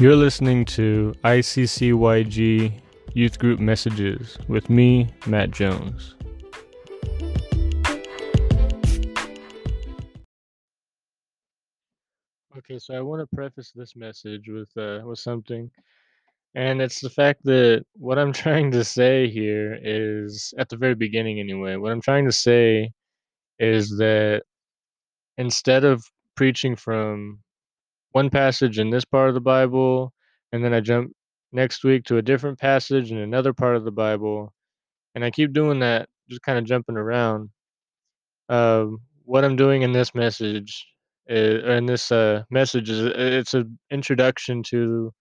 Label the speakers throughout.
Speaker 1: You're listening to ICCYG Youth Group Messages with me, Matt Jones. Okay, so I want to preface this message with uh, with something, and it's the fact that what I'm trying to say here is at the very beginning, anyway. What I'm trying to say is that instead of preaching from one passage in this part of the Bible, and then I jump next week to a different passage in another part of the Bible, and I keep doing that, just kind of jumping around. Um, what I'm doing in this message, is, or in this uh, message, is it's an introduction to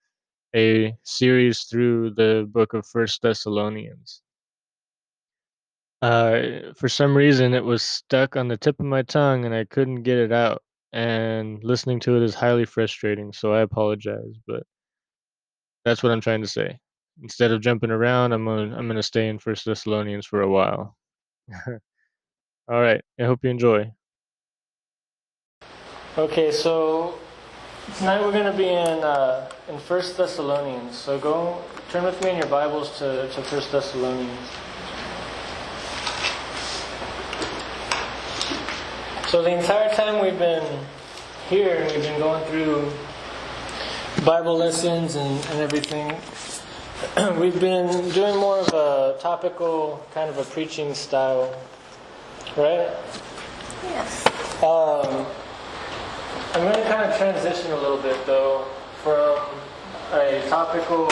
Speaker 1: a series through the book of First Thessalonians. Uh, for some reason, it was stuck on the tip of my tongue, and I couldn't get it out and listening to it is highly frustrating. So I apologize, but that's what I'm trying to say. Instead of jumping around, I'm gonna I'm gonna stay in First Thessalonians for a while. All right. I hope you enjoy.
Speaker 2: Okay, so tonight we're going to be in uh, in First Thessalonians. So go turn with me in your Bibles to to First Thessalonians. So the entire time we've been here, and we've been going through Bible lessons and, and everything. we've been doing more of a topical, kind of a preaching style, right?
Speaker 3: Yes.
Speaker 2: Um, I'm going to kind of transition a little bit though from a topical,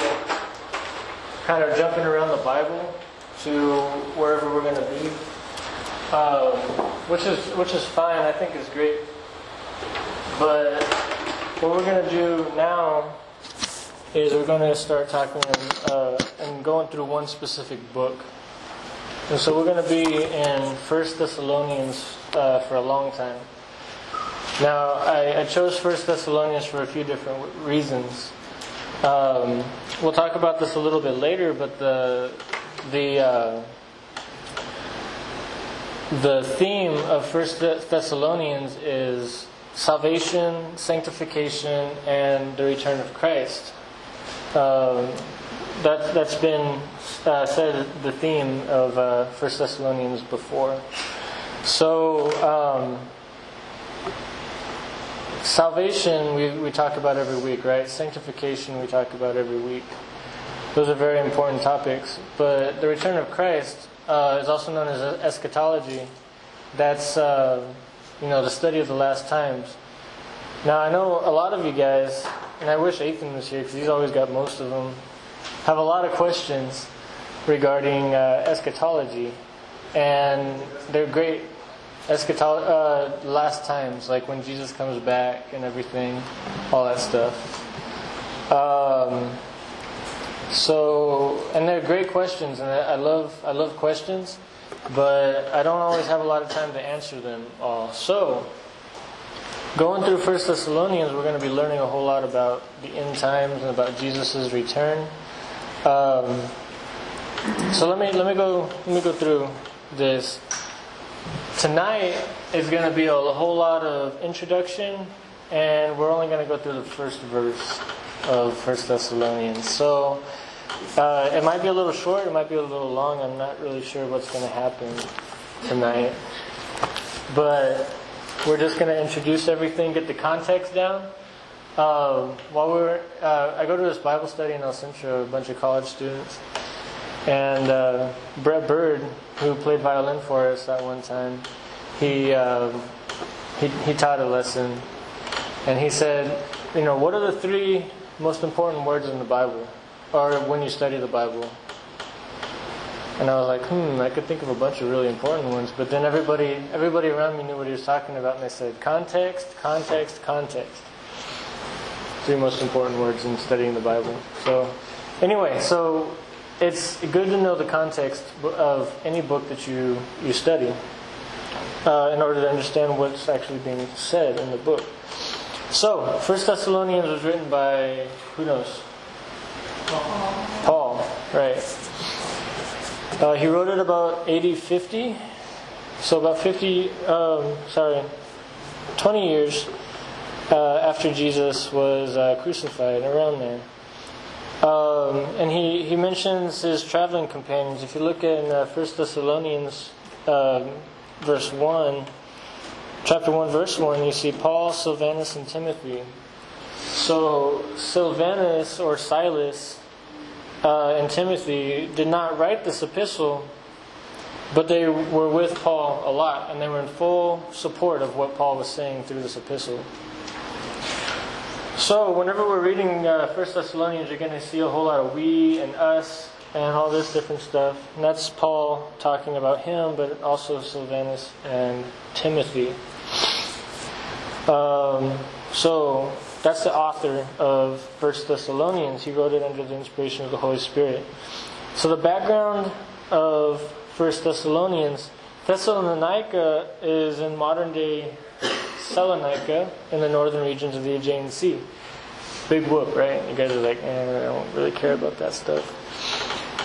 Speaker 2: kind of jumping around the Bible to wherever we're going to be um, which is which is fine. I think is great. But what we're to do now is we're to start talking and, uh, and going through one specific book. And so we're to be in First Thessalonians uh, for a long time. Now, I, I, chose First Thessalonians for a few different reasons. Um, we'll talk about this a little bit later, but the the uh, the theme of First Thessalonians is salvation, sanctification, and the return of Christ. Um, that, that's been uh, said the theme of uh, First Thessalonians before. So, um, salvation we, we talk about every week, right? Sanctification we talk about every week. Those are very important topics. But the return of Christ uh, is also known as eschatology. That's uh, you know the study of the last times. Now I know a lot of you guys, and I wish Ethan was here because he's always got most of them. Have a lot of questions regarding uh, eschatology, and they're great. Eschatology, uh, last times, like when Jesus comes back and everything, all that stuff. Um, so, and they're great questions, and I love I love questions, but I don't always have a lot of time to answer them all. So, going through First Thessalonians, we're going to be learning a whole lot about the end times and about Jesus' return. Um, so let me let me go let me go through this. Tonight is going to be a whole lot of introduction, and we're only going to go through the first verse of First Thessalonians. So uh, it might be a little short, it might be a little long. I'm not really sure what's going to happen tonight. But we're just going to introduce everything, get the context down. Um, while we are uh, I go to this Bible study in El Centro, a bunch of college students, and uh, Brett Bird, who played violin for us at one time, he, um, he he taught a lesson, and he said, you know, what are the three most important words in the Bible, or when you study the Bible. And I was like, hmm, I could think of a bunch of really important ones, but then everybody, everybody around me knew what he was talking about, and they said context, context, context. Three most important words in studying the Bible. So, anyway, so it's good to know the context of any book that you you study uh, in order to understand what's actually being said in the book. So, First Thessalonians was written by who knows? Paul. Right? Uh, he wrote it about AD 50, so about 50. Um, sorry, 20 years uh, after Jesus was uh, crucified, around there. Um, and he, he mentions his traveling companions. If you look in uh, 1 Thessalonians uh, verse 1, chapter 1, verse 1, you see Paul, Silvanus, and Timothy. So Silvanus or Silas uh, and Timothy did not write this epistle, but they were with Paul a lot, and they were in full support of what Paul was saying through this epistle. So, whenever we're reading uh, 1 Thessalonians, you're going to see a whole lot of we and us and all this different stuff. And that's Paul talking about him, but also Silvanus and Timothy. Um, so, that's the author of First Thessalonians. He wrote it under the inspiration of the Holy Spirit. So, the background of First Thessalonians Thessalonica is in modern day Salonika in the northern regions of the Aegean Sea. Big whoop, right? You guys are like, eh, I don't really care about that stuff.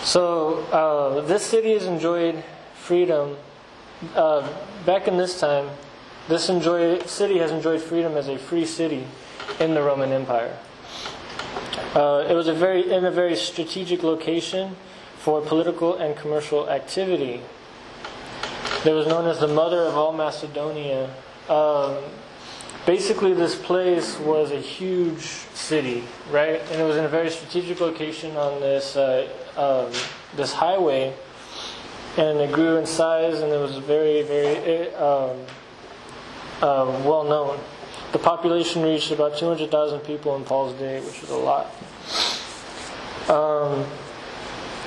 Speaker 2: So, uh, this city has enjoyed freedom. Uh, back in this time, this enjoy, city has enjoyed freedom as a free city in the Roman Empire. Uh, it was a very, in a very strategic location for political and commercial activity. It was known as the mother of all Macedonia um, basically, this place was a huge city, right? And it was in a very strategic location on this uh, um, this highway, and it grew in size, and it was very, very um, uh, well known. The population reached about 200,000 people in Paul's day, which is a lot. Um,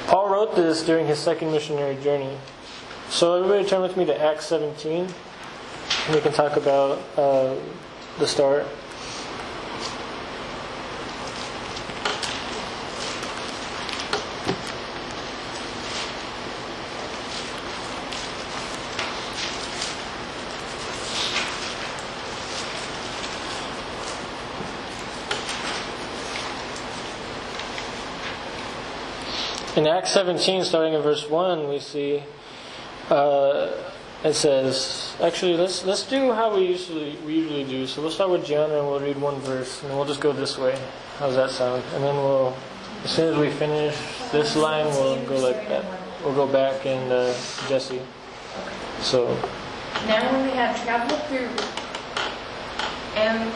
Speaker 2: Paul wrote this during his second missionary journey. So, everybody turn with me to Acts 17 and we can talk about uh, the start. In Acts 17, starting in verse 1, we see uh, it says, actually, let's let's do how we usually we usually do. So we'll start with John and we'll read one verse, and we'll just go this way. How's that sound? And then we'll, as soon as we finish this line, we'll go like that. We'll go back and uh, Jesse. So.
Speaker 3: Now they had traveled through Am-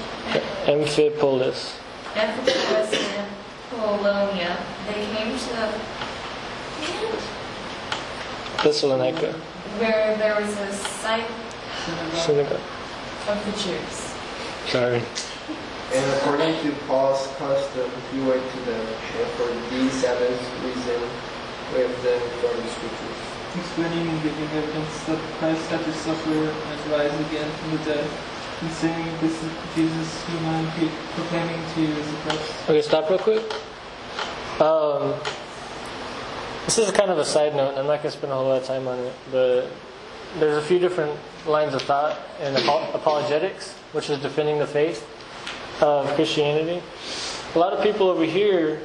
Speaker 2: Amphipolis.
Speaker 3: Amphipolis and Apollonia, they came to
Speaker 2: Thessalonica.
Speaker 3: Where there was a site
Speaker 2: Synagogue.
Speaker 3: of the Jews.
Speaker 2: Sorry.
Speaker 4: And according to Paul's custom, he went to them, and for the seventh reason with them from the scriptures.
Speaker 5: explaining and giving evidence that Christ had to suffer and rise again from the dead, and saying this is Jesus whom I am pre- proclaiming to you as the Christ.
Speaker 2: Okay, stop real quick. Um, this is kind of a side note, I'm not going to spend a whole lot of time on it, but there's a few different lines of thought in apologetics, which is defending the faith of Christianity. A lot of people over here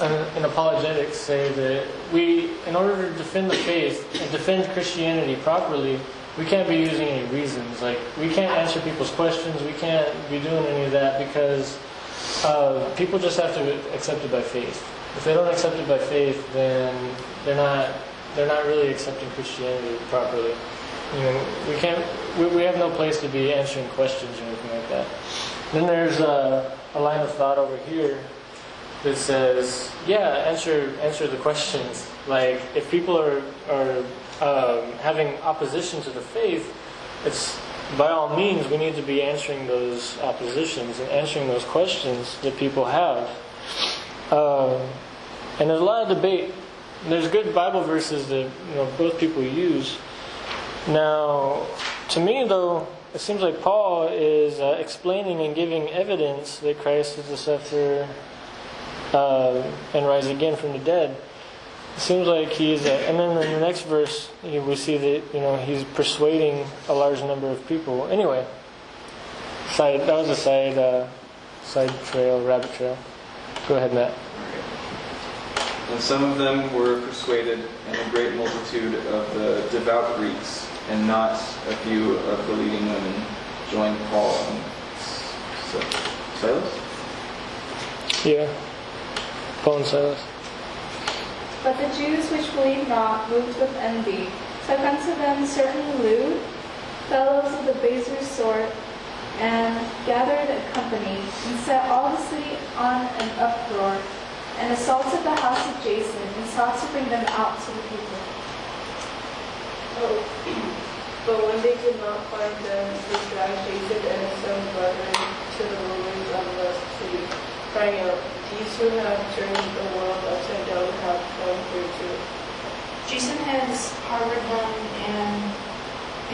Speaker 2: in apologetics say that we, in order to defend the faith and defend Christianity properly, we can't be using any reasons. Like, we can't answer people's questions, we can't be doing any of that because uh, people just have to accept it by faith if they don't accept it by faith, then they're not they're not really accepting Christianity properly. You know, we can't we, we have no place to be answering questions or anything like that. Then there's a, a line of thought over here that says, yeah, answer answer the questions. Like if people are are um, having opposition to the faith, it's by all means we need to be answering those oppositions and answering those questions that people have. Um, and there's a lot of debate. There's good Bible verses that you know both people use. Now, to me though, it seems like Paul is uh, explaining and giving evidence that Christ is the suffer uh, and rise again from the dead. It seems like he's, uh, and then in the next verse we see that you know he's persuading a large number of people. Anyway, side that was a side uh, side trail, rabbit trail. Go ahead, Matt.
Speaker 6: And some of them were persuaded, and a great multitude of the devout Greeks, and not a few of the leading women, joined Paul and Silas?
Speaker 2: Yeah. Paul and Silas.
Speaker 7: But the Jews which believed not, moved with envy, took unto them certain lewd fellows of the baser sort, and gathered a company, and set all the city on an uproar, and assaulted the house of Jason, and sought to bring them out to the people.
Speaker 8: Oh, but when they could not find them, they dragged Jason and his son brethren to the rulers of the city, crying out, These who have turned the world upside down have come here too.
Speaker 9: Jason has harbored them, and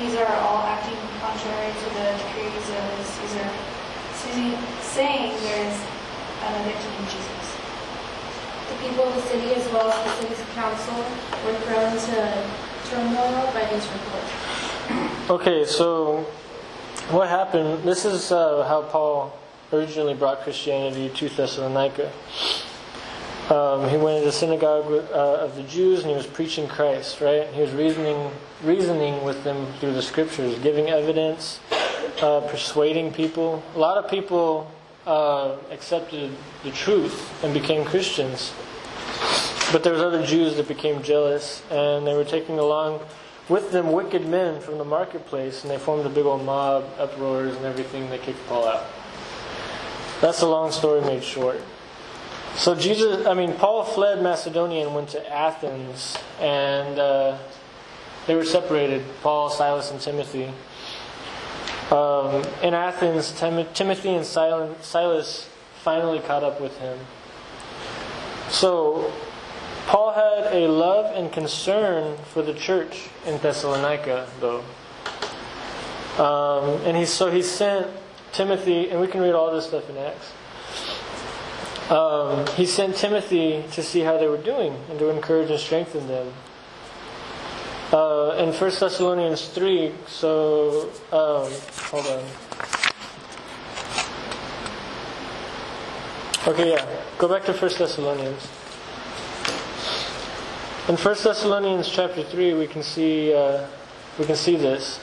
Speaker 9: these are all acting contrary to the decrees of Caesar, Caesar- saying there is an another king, Jesus.
Speaker 3: The people of the city as well as the city's council were thrown into turmoil by these reports.
Speaker 2: Okay, so what happened? This is uh, how Paul originally brought Christianity to Thessalonica. Um, he went into the synagogue uh, of the Jews and he was preaching Christ, right? He was reasoning, reasoning with them through the scriptures, giving evidence, uh, persuading people. A lot of people uh, accepted the truth and became Christians, but there was other Jews that became jealous and they were taking along with them wicked men from the marketplace, and they formed a big old mob, uproars, and everything. They kicked Paul out. That's a long story made short. So Jesus, I mean, Paul fled Macedonia and went to Athens, and uh, they were separated. Paul, Silas, and Timothy. Um, in Athens, Tim- Timothy and Sil- Silas finally caught up with him. So Paul had a love and concern for the church in Thessalonica, though. Um, and he, so he sent Timothy, and we can read all this stuff in Acts. Um, he sent Timothy to see how they were doing and to encourage and strengthen them. Uh, in 1 Thessalonians 3, so, um, hold on. Okay, yeah, go back to 1 Thessalonians. In 1 Thessalonians chapter 3, we can see, uh, we can see this.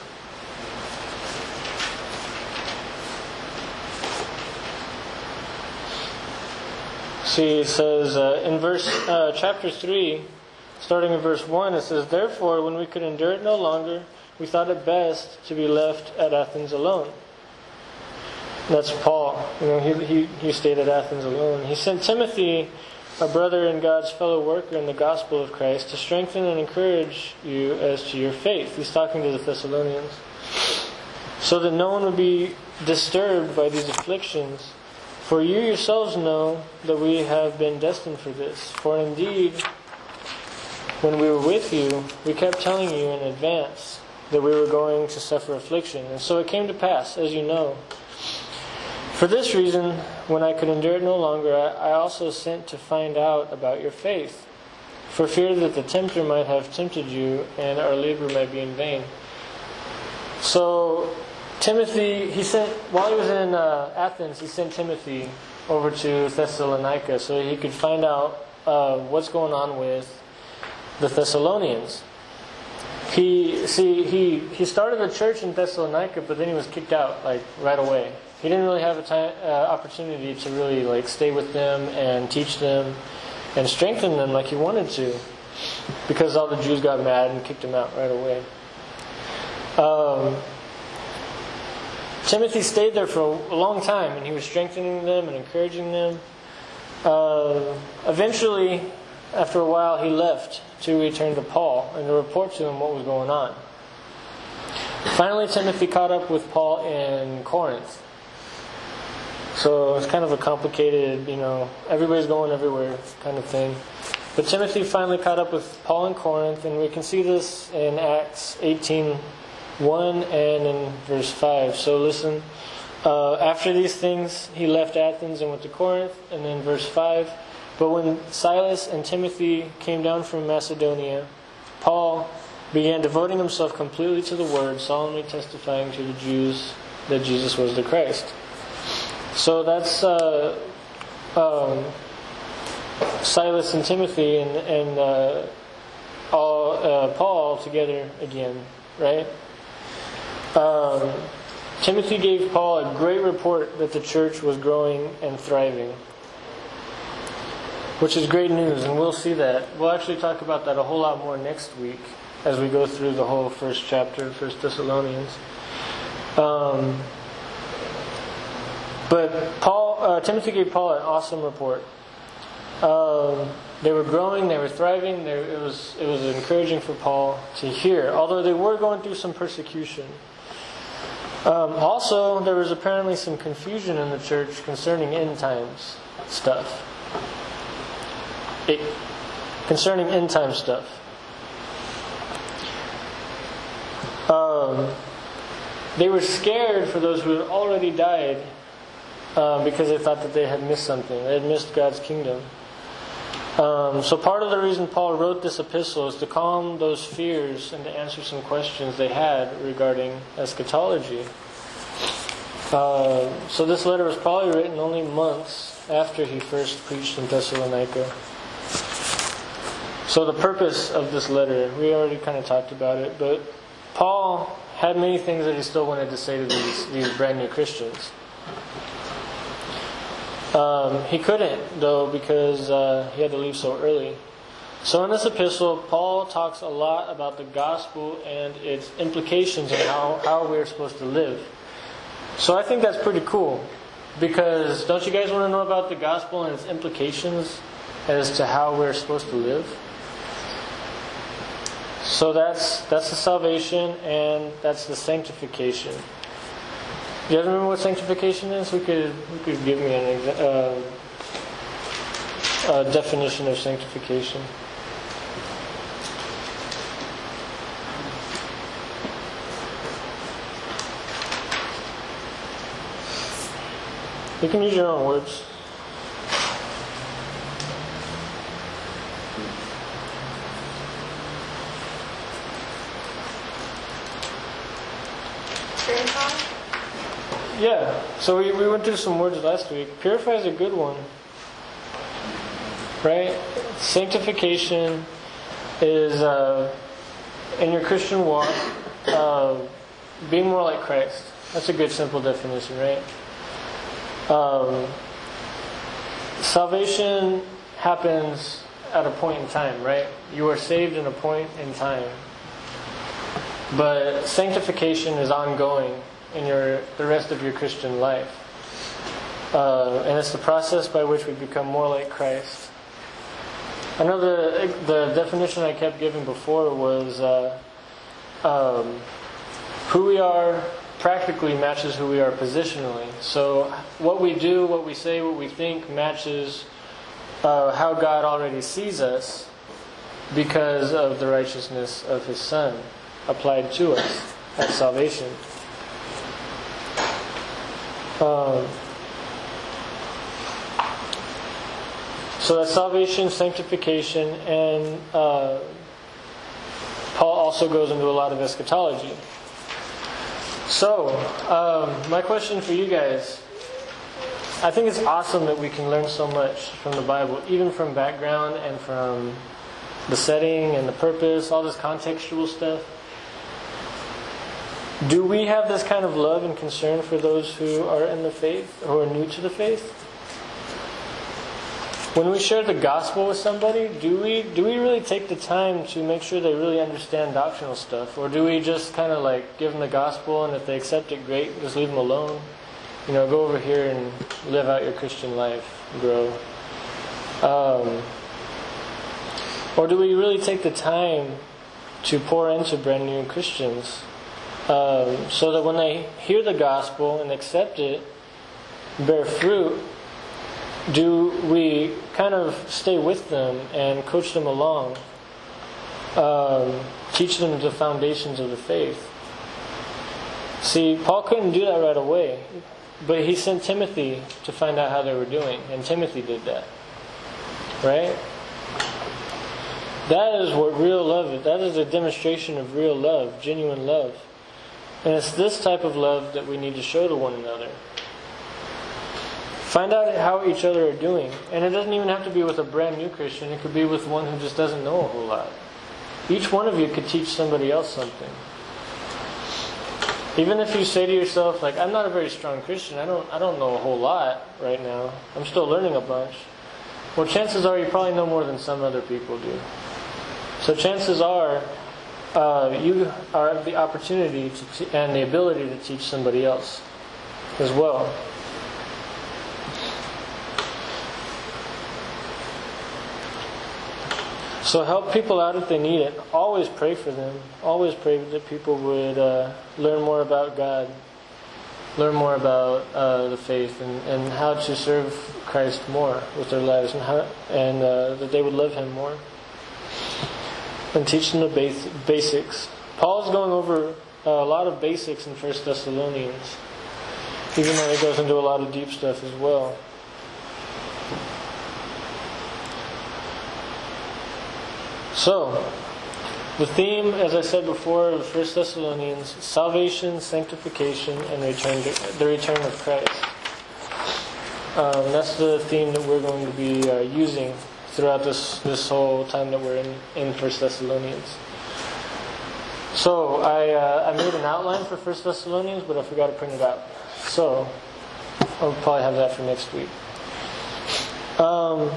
Speaker 2: It says uh, in verse uh, chapter three, starting in verse one, it says, "Therefore, when we could endure it no longer, we thought it best to be left at Athens alone." That's Paul. You know, he he, he stayed at Athens alone. He sent Timothy, a brother and God's fellow worker in the gospel of Christ, to strengthen and encourage you as to your faith. He's talking to the Thessalonians, so that no one would be disturbed by these afflictions. For you yourselves know that we have been destined for this. For indeed, when we were with you, we kept telling you in advance that we were going to suffer affliction. And so it came to pass, as you know. For this reason, when I could endure it no longer, I also sent to find out about your faith, for fear that the tempter might have tempted you and our labor might be in vain. So Timothy, he sent while he was in uh, Athens, he sent Timothy over to Thessalonica so he could find out uh, what's going on with the Thessalonians. He see he he started a church in Thessalonica, but then he was kicked out like right away. He didn't really have a time, uh, opportunity to really like stay with them and teach them and strengthen them like he wanted to, because all the Jews got mad and kicked him out right away. Um, Timothy stayed there for a long time, and he was strengthening them and encouraging them. Uh, eventually, after a while, he left to return to Paul and to report to him what was going on. Finally, Timothy caught up with Paul in Corinth. So it's kind of a complicated, you know, everybody's going everywhere kind of thing. But Timothy finally caught up with Paul in Corinth, and we can see this in Acts 18 1 and in verse 5. So listen. Uh, after these things, he left Athens and went to Corinth. And then verse 5. But when Silas and Timothy came down from Macedonia, Paul began devoting himself completely to the word, solemnly testifying to the Jews that Jesus was the Christ. So that's uh, um, Silas and Timothy and, and uh, all, uh, Paul together again, right? Um, Timothy gave Paul a great report that the church was growing and thriving, which is great news, and we'll see that. We'll actually talk about that a whole lot more next week as we go through the whole first chapter, First Thessalonians. Um, but Paul, uh, Timothy gave Paul an awesome report. Um, they were growing, they were thriving. They, it was it was encouraging for Paul to hear, although they were going through some persecution. Um, also, there was apparently some confusion in the church concerning end times stuff. It, concerning end time stuff. Um, they were scared for those who had already died uh, because they thought that they had missed something. They had missed God's kingdom. Um, so, part of the reason Paul wrote this epistle is to calm those fears and to answer some questions they had regarding eschatology. Uh, so, this letter was probably written only months after he first preached in Thessalonica. So, the purpose of this letter, we already kind of talked about it, but Paul had many things that he still wanted to say to these, these brand new Christians. Um, he couldn't, though, because uh, he had to leave so early. So, in this epistle, Paul talks a lot about the gospel and its implications and how, how we're supposed to live. So, I think that's pretty cool. Because don't you guys want to know about the gospel and its implications as to how we're supposed to live? So that's that's the salvation and that's the sanctification. Do you guys remember what sanctification is? We could we could give me an exa- uh, a definition of sanctification. You can use your own words. Yeah. So we, we went through some words last week. Purify is a good one. Right? Sanctification is uh, in your Christian walk uh, being more like Christ. That's a good simple definition, right? Um, salvation happens at a point in time, right? You are saved in a point in time. But sanctification is ongoing in your the rest of your Christian life. Uh, and it's the process by which we become more like Christ. I know the, the definition I kept giving before was uh, um, who we are practically matches who we are positionally. So what we do, what we say, what we think matches uh, how God already sees us because of the righteousness of His Son applied to us at salvation. Um, so that's salvation, sanctification, and uh, Paul also goes into a lot of eschatology. So, um, my question for you guys I think it's awesome that we can learn so much from the Bible, even from background and from the setting and the purpose, all this contextual stuff. Do we have this kind of love and concern for those who are in the faith, who are new to the faith? When we share the gospel with somebody, do we do we really take the time to make sure they really understand doctrinal stuff, or do we just kind of like give them the gospel and if they accept it, great, just leave them alone? You know, go over here and live out your Christian life, grow. Um, or do we really take the time to pour into brand new Christians? Um, so that when they hear the gospel and accept it, bear fruit, do we kind of stay with them and coach them along, um, teach them the foundations of the faith? See, Paul couldn't do that right away, but he sent Timothy to find out how they were doing, and Timothy did that. Right? That is what real love is. That is a demonstration of real love, genuine love. And it's this type of love that we need to show to one another. Find out how each other are doing. And it doesn't even have to be with a brand new Christian, it could be with one who just doesn't know a whole lot. Each one of you could teach somebody else something. Even if you say to yourself, like, I'm not a very strong Christian, I don't, I don't know a whole lot right now, I'm still learning a bunch. Well, chances are you probably know more than some other people do. So chances are uh, you have the opportunity to and the ability to teach somebody else as well. So help people out if they need it. Always pray for them. Always pray that people would uh, learn more about God, learn more about uh, the faith, and, and how to serve Christ more with their lives, and how and uh, that they would love Him more, and teach them the bas- basics. Paul is going over uh, a lot of basics in First Thessalonians, even though he goes into a lot of deep stuff as well. So, the theme, as I said before, of First Thessalonians: salvation, sanctification, and return to, the return of Christ. Um, that's the theme that we're going to be uh, using throughout this this whole time that we're in in First Thessalonians. So I uh, I made an outline for First Thessalonians, but I forgot to print it out. So I'll probably have that for next week. Um,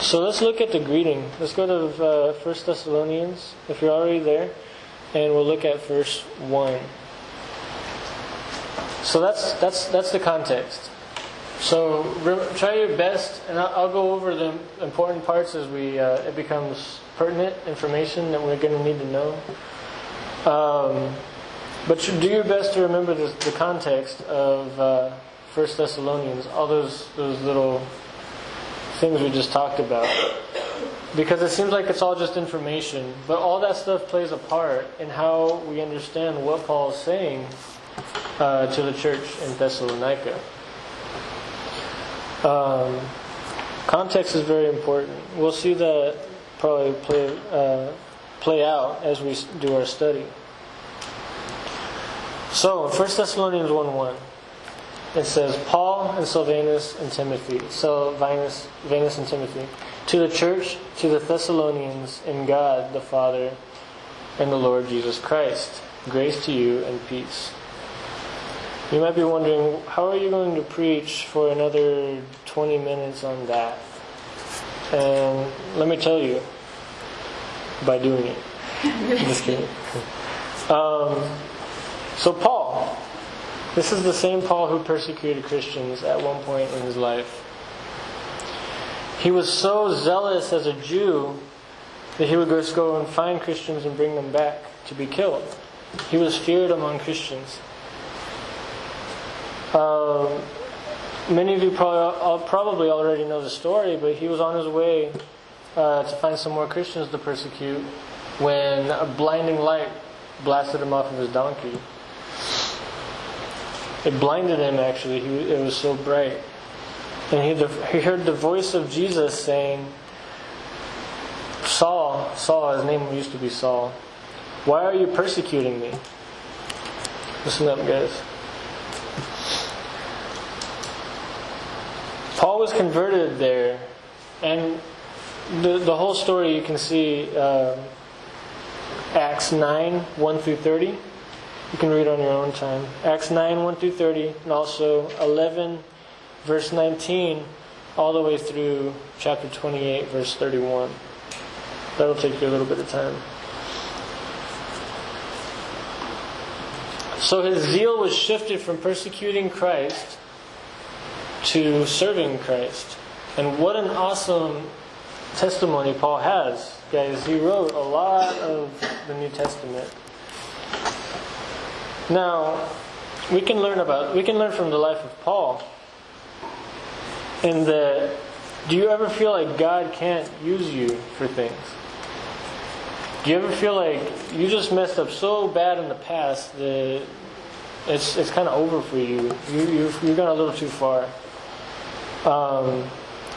Speaker 2: so let's look at the greeting. Let's go to uh, 1 Thessalonians, if you're already there, and we'll look at verse 1. So that's, that's, that's the context. So try your best, and I'll, go over the important parts as we uh, it becomes pertinent information that we're going to need to know. Um, but do your best to remember the, the context of uh, 1 Thessalonians, all those, those little things we just talked about. Because it seems like it's all just information, but all that stuff plays a part in how we understand what Paul is saying uh, to the church in Thessalonica. Um, context is very important. We'll see that probably play uh, play out as we do our study. So, in 1 Thessalonians 1 1. It says, Paul and Silvanus and Timothy, Silvanus Vanus and Timothy, to the church, to the Thessalonians, in God the Father and the Lord Jesus Christ. Grace to you and peace. You might be wondering, how are you going to preach for another 20 minutes on that? And let me tell you, by doing it. Just kidding. Um, so, Paul, this is the same Paul who persecuted Christians at one point in his life. He was so zealous as a Jew that he would just go and find Christians and bring them back to be killed. He was feared among Christians. Um, many of you probably, probably already know the story, but he was on his way uh, to find some more Christians to persecute when a blinding light blasted him off of his donkey. It blinded him, actually. He, it was so bright. And he, he heard the voice of Jesus saying, Saul, Saul, his name used to be Saul, why are you persecuting me? Listen up, guys. Paul was converted there, and the, the whole story you can see uh, Acts 9 1 through 30. You can read on your own time. Acts 9 1 through 30, and also 11 verse 19 all the way through chapter 28 verse 31. That'll take you a little bit of time. So his zeal was shifted from persecuting Christ to serving Christ. And what an awesome testimony Paul has. Guys, he wrote a lot of the New Testament. Now, we can learn about we can learn from the life of Paul. In that do you ever feel like God can't use you for things? Do you ever feel like you just messed up so bad in the past that it's it's kind of over for you? You you've, you've gone a little too far. Um,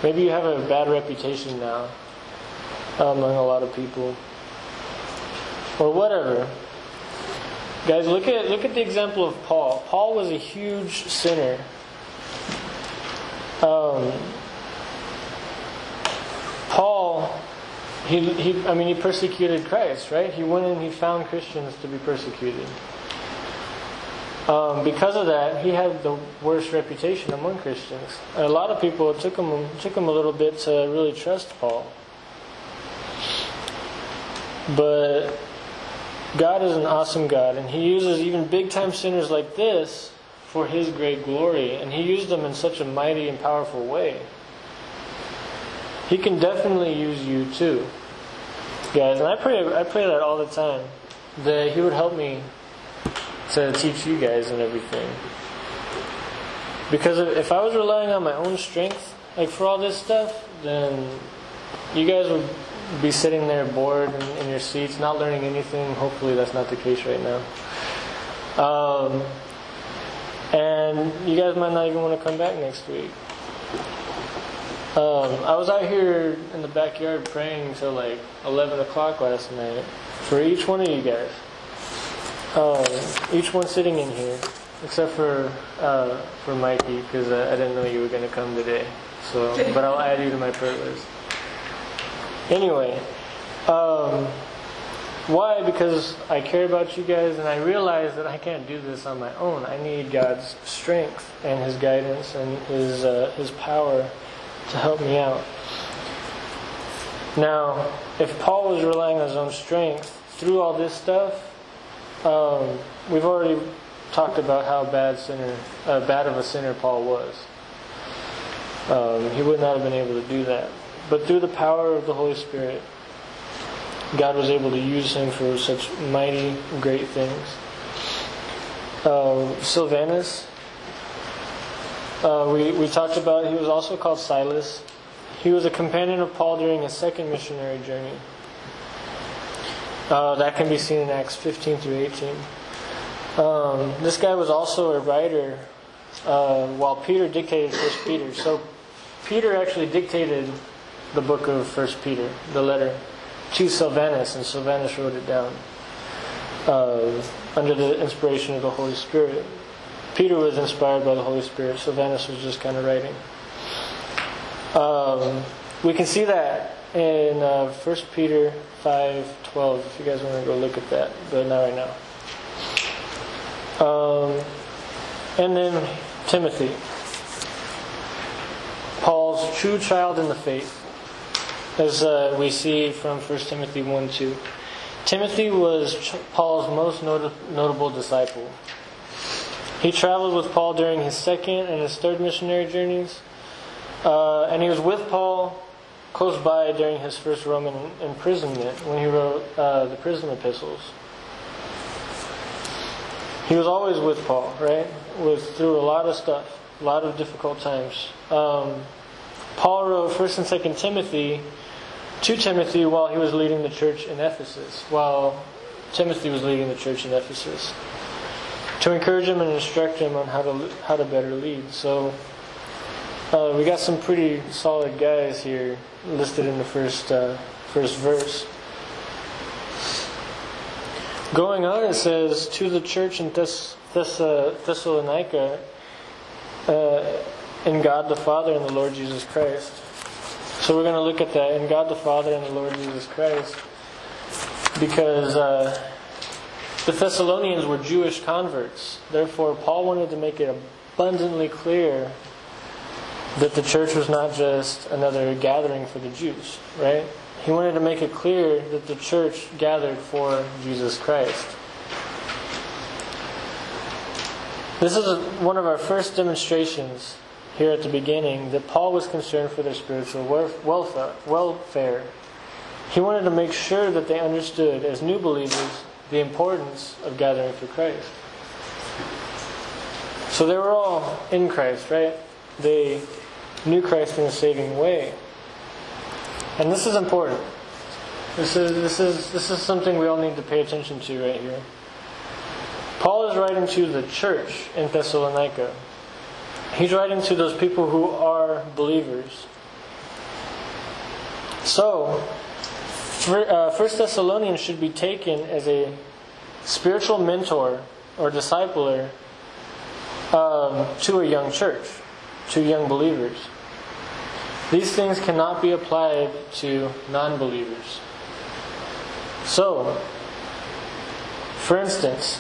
Speaker 2: maybe you have a bad reputation now among a lot of people, or whatever. Guys, look at look at the example of Paul. Paul was a huge sinner. Um, Paul, he, he, I mean, he persecuted Christ, right? He went and he found Christians to be persecuted. Um, because of that, he had the worst reputation among Christians. A lot of people it took him took him a little bit to really trust Paul. But God is an awesome God, and He uses even big time sinners like this for His great glory, and He used them in such a mighty and powerful way. He can definitely use you too, guys. And I pray, I pray that all the time that He would help me to teach you guys and everything. Because if I was relying on my own strength, like for all this stuff, then you guys would be sitting there bored in, in your seats, not learning anything. Hopefully, that's not the case right now. Um, and you guys might not even want to come back next week. Um, I was out here in the backyard praying until like 11 o'clock last night for each one of you guys. Um, each one sitting in here, except for uh, for Mikey, because I, I didn't know you were going to come today. So, but I'll add you to my prayer list. Anyway, um, why? Because I care about you guys, and I realize that I can't do this on my own. I need God's strength and His guidance and His uh, His power to help me out. Now, if Paul was relying on his own strength through all this stuff, um, we've already talked about how bad sinner, uh, bad of a sinner Paul was. Um, he would not have been able to do that. But through the power of the Holy Spirit, God was able to use him for such mighty, great things. Uh, Silvanus, uh, we, we talked about, he was also called Silas. He was a companion of Paul during his second missionary journey. Uh, that can be seen in Acts 15 through 18. Um, this guy was also a writer uh, while Peter dictated First Peter. So Peter actually dictated the book of First Peter, the letter, to Silvanus, and Silvanus wrote it down uh, under the inspiration of the Holy Spirit. Peter was inspired by the Holy Spirit. Silvanus was just kind of writing. Um, we can see that in uh, 1 Peter 5.12, if you guys want to go look at that, but not right now. Um, and then Timothy, Paul's true child in the faith, as uh, we see from 1 Timothy 1 2. Timothy was Paul's most not- notable disciple. He traveled with Paul during his second and his third missionary journeys, uh, and he was with Paul close by during his first Roman imprisonment when he wrote uh, the prison epistles. He was always with Paul, right? Was through a lot of stuff, a lot of difficult times. Um, Paul wrote First and Second Timothy to Timothy while he was leading the church in Ephesus, while Timothy was leading the church in Ephesus, to encourage him and instruct him on how to how to better lead. So uh, we got some pretty solid guys here listed in the first uh, first verse. Going on, it says to the church in Thess- Thess- uh, Thessalonica, uh, in God the Father and the Lord Jesus Christ. So we're going to look at that in God the Father and the Lord Jesus Christ, because uh, the Thessalonians were Jewish converts. Therefore, Paul wanted to make it abundantly clear that the church was not just another gathering for the Jews, right? He wanted to make it clear that the church gathered for Jesus Christ. This is one of our first demonstrations here at the beginning that Paul was concerned for their spiritual welfare. He wanted to make sure that they understood, as new believers, the importance of gathering for Christ. So they were all in Christ, right? They knew Christ in a saving way. And this is important. This is, this, is, this is something we all need to pay attention to right here. Paul is writing to the church in Thessalonica. He's writing to those people who are believers. So, uh, First Thessalonians should be taken as a spiritual mentor or discipler um, to a young church, to young believers. These things cannot be applied to non believers. So, for instance,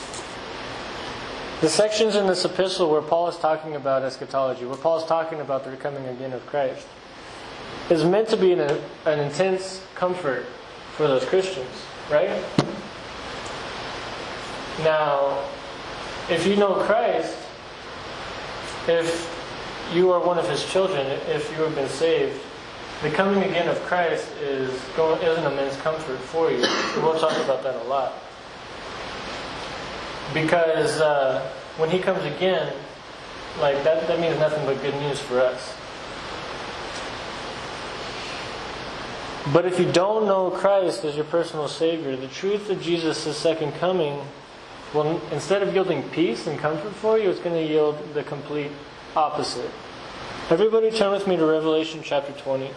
Speaker 2: The sections in this epistle where Paul is talking about eschatology, where Paul is talking about the coming again of Christ, is meant to be an, an intense comfort for those Christians, right? Now, if you know Christ, if you are one of his children, if you have been saved, the coming again of Christ is, going, is an immense comfort for you. We'll talk about that a lot. Because uh, when he comes again, like that, that means nothing but good news for us. But if you don't know Christ as your personal Savior, the truth of Jesus' second coming will, instead of yielding peace and comfort for you, it's going to yield the complete opposite. Everybody turn with me to Revelation chapter 20.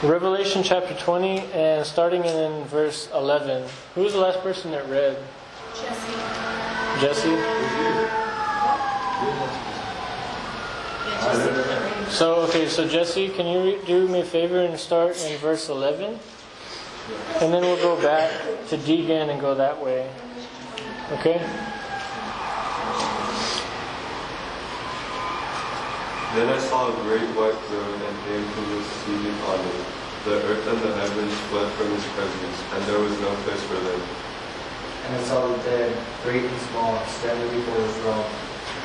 Speaker 2: Revelation chapter 20 and starting in verse 11. Who was the last person that read?
Speaker 3: Jesse.
Speaker 2: Jesse? So, okay, so Jesse, can you do me a favor and start in verse 11? And then we'll go back to Deegan and go that way. Okay?
Speaker 10: Then I saw a great white throne and him who was seated on it. The earth and the heavens fled from his presence, and there was no place for them.
Speaker 11: And I saw the dead, great and small, standing before the throne.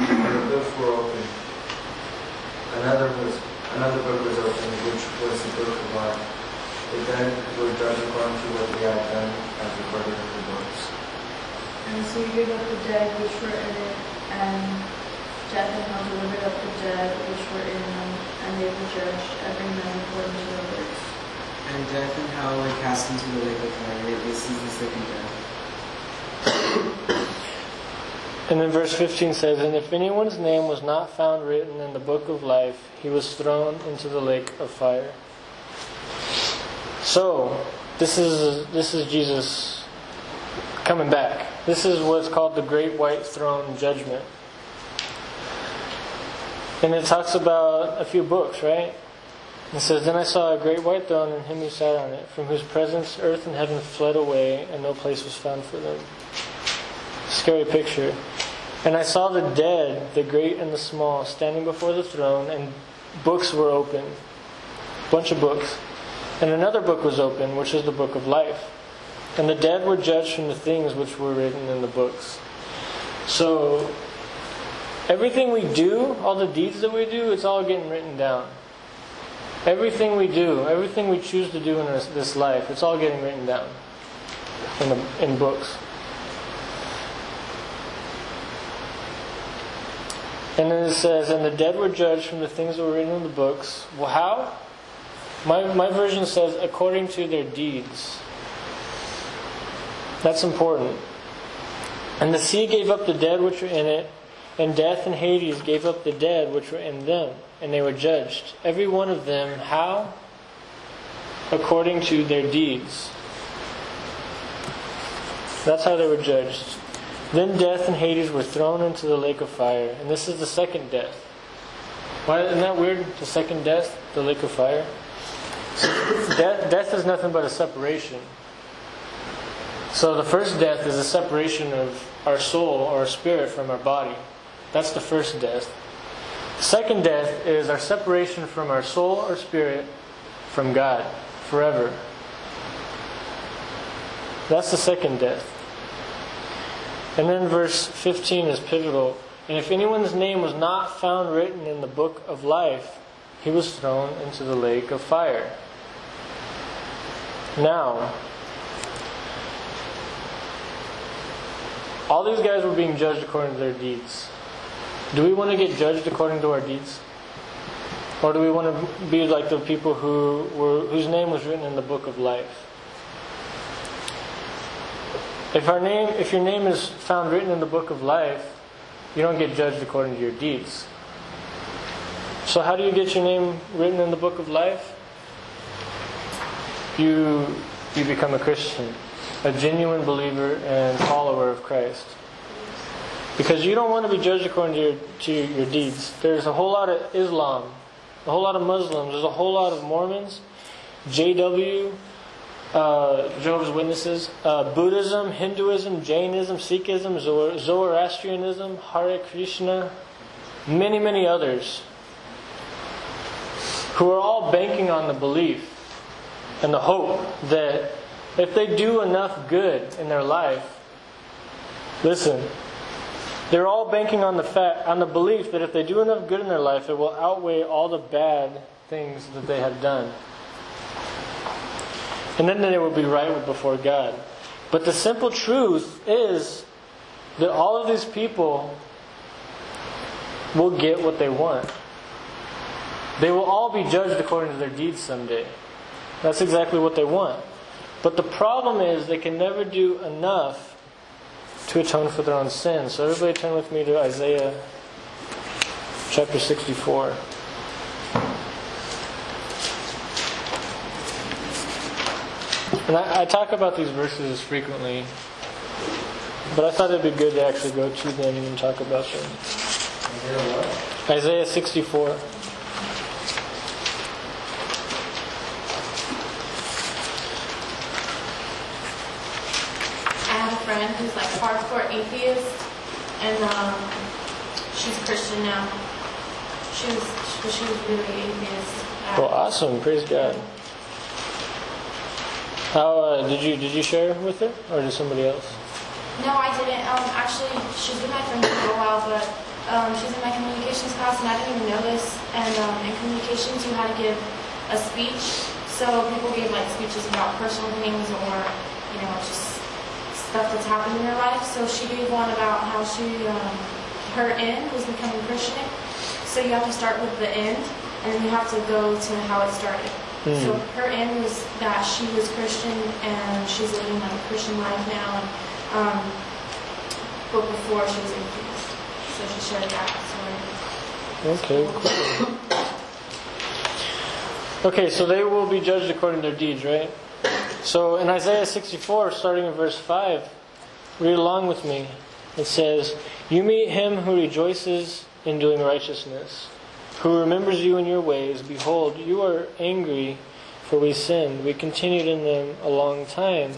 Speaker 11: And the books were opened. Another was another book was opened, which was the book of life. The dead were judged according to what they had done, as recorded in the books.
Speaker 7: And so you gave up the dead which were in it, and death and hell delivered up the dead which were in them, and they were judged, every man according to their works.
Speaker 12: And death and hell were cast into the lake of fire. This is the second death.
Speaker 2: And then verse 15 says, And if anyone's name was not found written in the book of life, he was thrown into the lake of fire. So, this is this is Jesus coming back. This is what's called the Great White Throne Judgment. And it talks about a few books, right? It says, Then I saw a great white throne and him who sat on it, from whose presence earth and heaven fled away, and no place was found for them. Scary picture. And I saw the dead, the great and the small, standing before the throne, and books were open. A Bunch of books. And another book was open, which is the book of life. And the dead were judged from the things which were written in the books. So, everything we do, all the deeds that we do, it's all getting written down. Everything we do, everything we choose to do in this, life, it's all getting written down in, the, in books. And then it says, And the dead were judged from the things that were written in the books. Well, how? My, my version says, according to their deeds. That's important. And the sea gave up the dead which were in it, and death and Hades gave up the dead which were in them, and they were judged, every one of them, how? According to their deeds. That's how they were judged. Then death and Hades were thrown into the lake of fire, and this is the second death. Why isn't that weird? The second death, the lake of fire. Death, death is nothing but a separation. So the first death is a separation of our soul or our spirit from our body. That's the first death. The second death is our separation from our soul or spirit from God forever. That's the second death. And then verse 15 is pivotal. And if anyone's name was not found written in the book of life, he was thrown into the lake of fire. Now, all these guys were being judged according to their deeds. Do we want to get judged according to our deeds? Or do we want to be like the people who were whose name was written in the book of life? If our name if your name is found written in the book of life, you don't get judged according to your deeds. So how do you get your name written in the book of life? You you become a Christian. a genuine believer and follower of Christ. Because you don't want to be judged according to your, to your deeds. There's a whole lot of Islam, a whole lot of Muslims, there's a whole lot of Mormons, JW, uh, Jehovah's Witnesses, uh, Buddhism, Hinduism, Jainism, Sikhism, Zoro- Zoroastrianism, Hare Krishna, many, many others who are all banking on the belief and the hope that if they do enough good in their life, listen, they're all banking on the fact, on the belief that if they do enough good in their life, it will outweigh all the bad things that they have done. And then they will be right before God. But the simple truth is that all of these people will get what they want. They will all be judged according to their deeds someday. That's exactly what they want. But the problem is they can never do enough to atone for their own sins. So everybody turn with me to Isaiah chapter 64. And I, I talk about these verses frequently, but I thought it'd be good to actually go to them and talk about them. Isaiah 64.
Speaker 3: I have a friend who's like hardcore atheist, and um, she's Christian now. She was, she, was really atheist.
Speaker 2: Well, awesome. Praise God. How uh, did you did you share with her, or did somebody else?
Speaker 3: No, I didn't. Um, actually, she's been my friend for a while, but um, she's in my communications class, and I didn't even know this. And um, in communications, you had to give a speech. So people gave like speeches about personal things or, you know, just stuff that's happened in their life. So she gave one about how she, um, her end was becoming Christian. So you have to start with the end, and then you have to go to how it started.
Speaker 2: Hmm.
Speaker 3: So her end was that she was Christian and she's living like a Christian life now. And, um, but before she was atheist, so she shared that story.
Speaker 2: Okay, cool. Okay, so they will be judged according to their deeds, right? So in Isaiah 64, starting in verse 5, read along with me. It says, You meet him who rejoices in doing righteousness, who remembers you in your ways. Behold, you are angry, for we sinned. We continued in them a long time.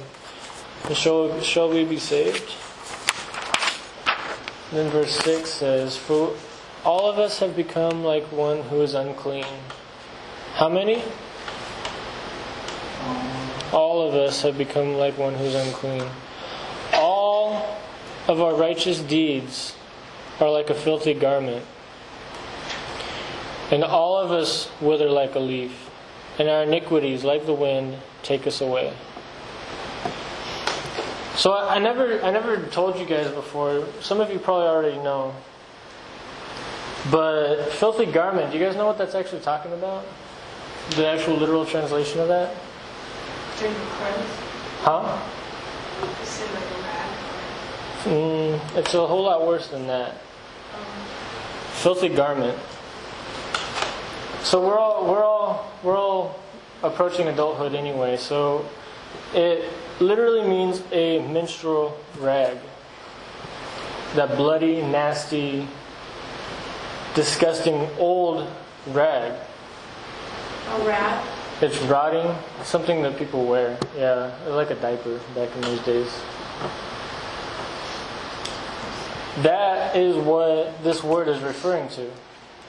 Speaker 2: And shall, shall we be saved? Then verse 6 says, For all of us have become like one who is unclean. How many? All of us have become like one who is unclean. All of our righteous deeds are like a filthy garment. And all of us wither like a leaf. And our iniquities, like the wind, take us away. So I, I never, I never told you guys before. Some of you probably already know. But filthy garment. Do you guys know what that's actually talking about? The actual literal translation of that? Huh?
Speaker 8: Is it like a rag?
Speaker 2: Mm, it's a whole lot worse than that. Filthy garment. So we're all we're all we're all approaching adulthood anyway. So it literally means a menstrual rag. That bloody, nasty, disgusting old rag.
Speaker 3: A rat.
Speaker 2: It's rotting. Something that people wear. Yeah, like a diaper back in those days. That is what this word is referring to.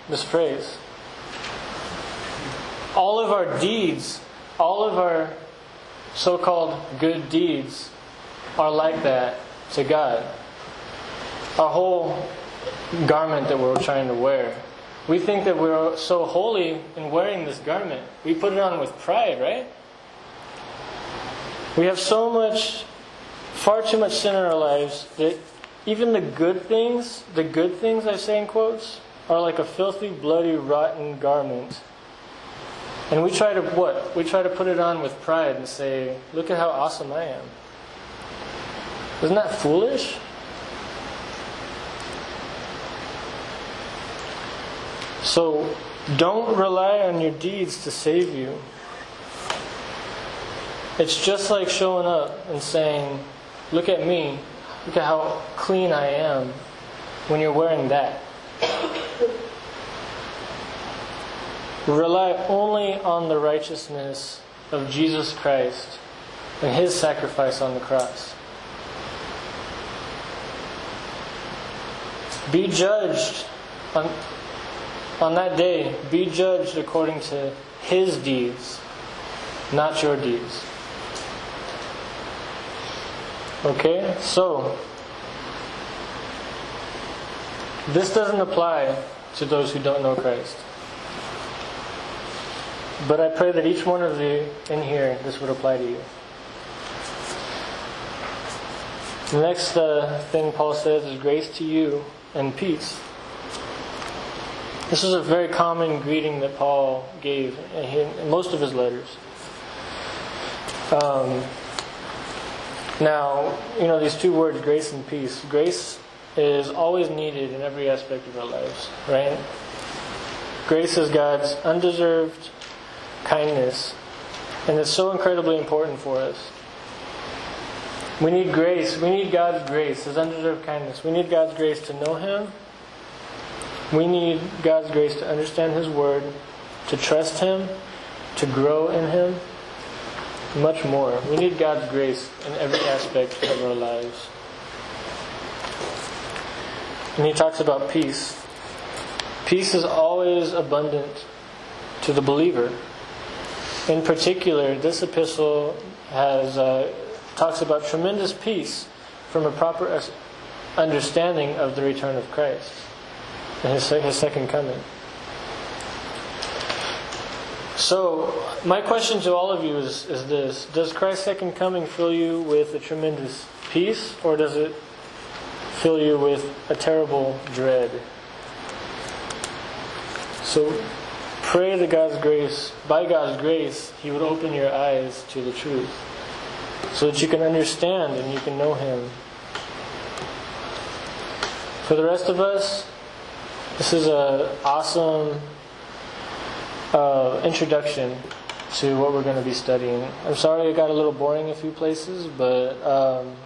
Speaker 2: This phrase. All of our deeds, all of our so called good deeds are like that to God. Our whole garment that we're trying to wear. We think that we're so holy in wearing this garment. We put it on with pride, right? We have so much, far too much sin in our lives that even the good things, the good things I say in quotes, are like a filthy, bloody, rotten garment. And we try to what? We try to put it on with pride and say, look at how awesome I am. Isn't that foolish? So don't rely on your deeds to save you. It's just like showing up and saying, Look at me, look at how clean I am when you're wearing that. Rely only on the righteousness of Jesus Christ and his sacrifice on the cross. Be judged on, on that day, be judged according to his deeds, not your deeds. Okay? So, this doesn't apply to those who don't know Christ. But I pray that each one of you in here, this would apply to you. The next uh, thing Paul says is grace to you and peace. This is a very common greeting that Paul gave in most of his letters. Um, now, you know, these two words, grace and peace. Grace is always needed in every aspect of our lives, right? Grace is God's undeserved kindness, and it's so incredibly important for us. We need grace. We need God's grace, His undeserved kindness. We need God's grace to know Him. We need God's grace to understand His Word, to trust Him, to grow in Him, much more. We need God's grace in every aspect of our lives. And He talks about peace. Peace is always abundant to the believer. In particular, this epistle has. Uh, talks about tremendous peace from a proper understanding of the return of Christ and his, his second coming. So, my question to all of you is, is this Does Christ's second coming fill you with a tremendous peace, or does it fill you with a terrible dread? So, pray that God's grace, by God's grace, He would open your eyes to the truth so that you can understand and you can know Him. For the rest of us, this is an awesome uh, introduction to what we're going to be studying. I'm sorry it got a little boring a few places, but um,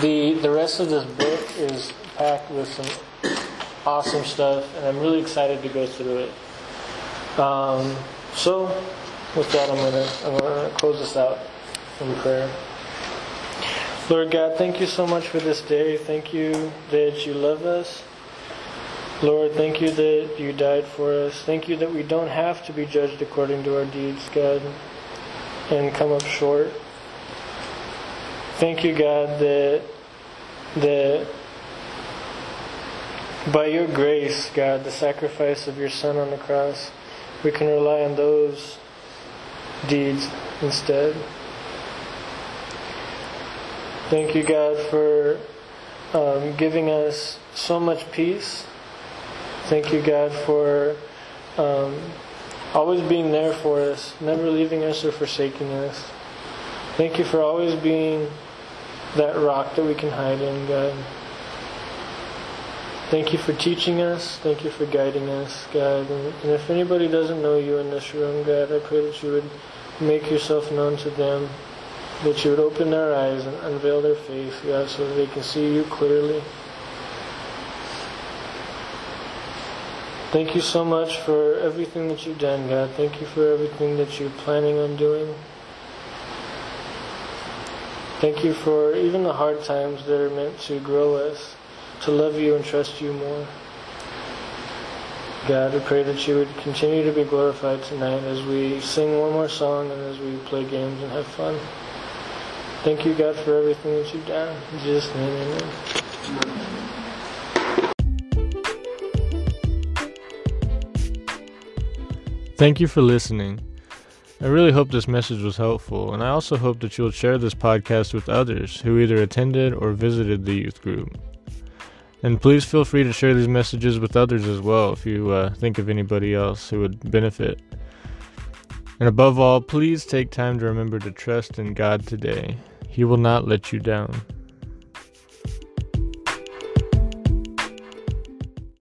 Speaker 2: the the rest of this book is packed with some awesome stuff, and I'm really excited to go through it. Um, so, with that, I'm gonna I'm gonna close this out in prayer. Lord God, thank you so much for this day. Thank you that you love us. Lord, thank you that you died for us. Thank you that we don't have to be judged according to our deeds, God, and come up short. Thank you, God, that that by your grace, God, the sacrifice of your Son on the cross, we can rely on those deeds instead. Thank you, God, for um, giving us so much peace. Thank you, God, for um, always being there for us, never leaving us or forsaking us. Thank you for always being that rock that we can hide in, God. Thank you for teaching us. Thank you for guiding us, God. And, if anybody doesn't know you in this room, God, I pray that you would make yourself known to them that you would open their eyes and unveil their faith, God, so that they can see you clearly. Thank you so much for everything that you've done, God. Thank you for everything that you're planning on doing. Thank you for even the hard times that are meant to grow us, to love you and trust you more. God, we pray that you would continue to be glorified tonight as we sing one more song and as we play games and have fun. Thank you, God, for everything that you've done. In Jesus' name, amen.
Speaker 1: Thank you for listening. I really hope this message was helpful, and I also hope that you'll share this podcast with others who either attended or visited the youth group. And please feel free to share these messages with others as well if you uh, think of anybody else who would benefit. And above all, please take time to remember to trust in God today. He will not let you down.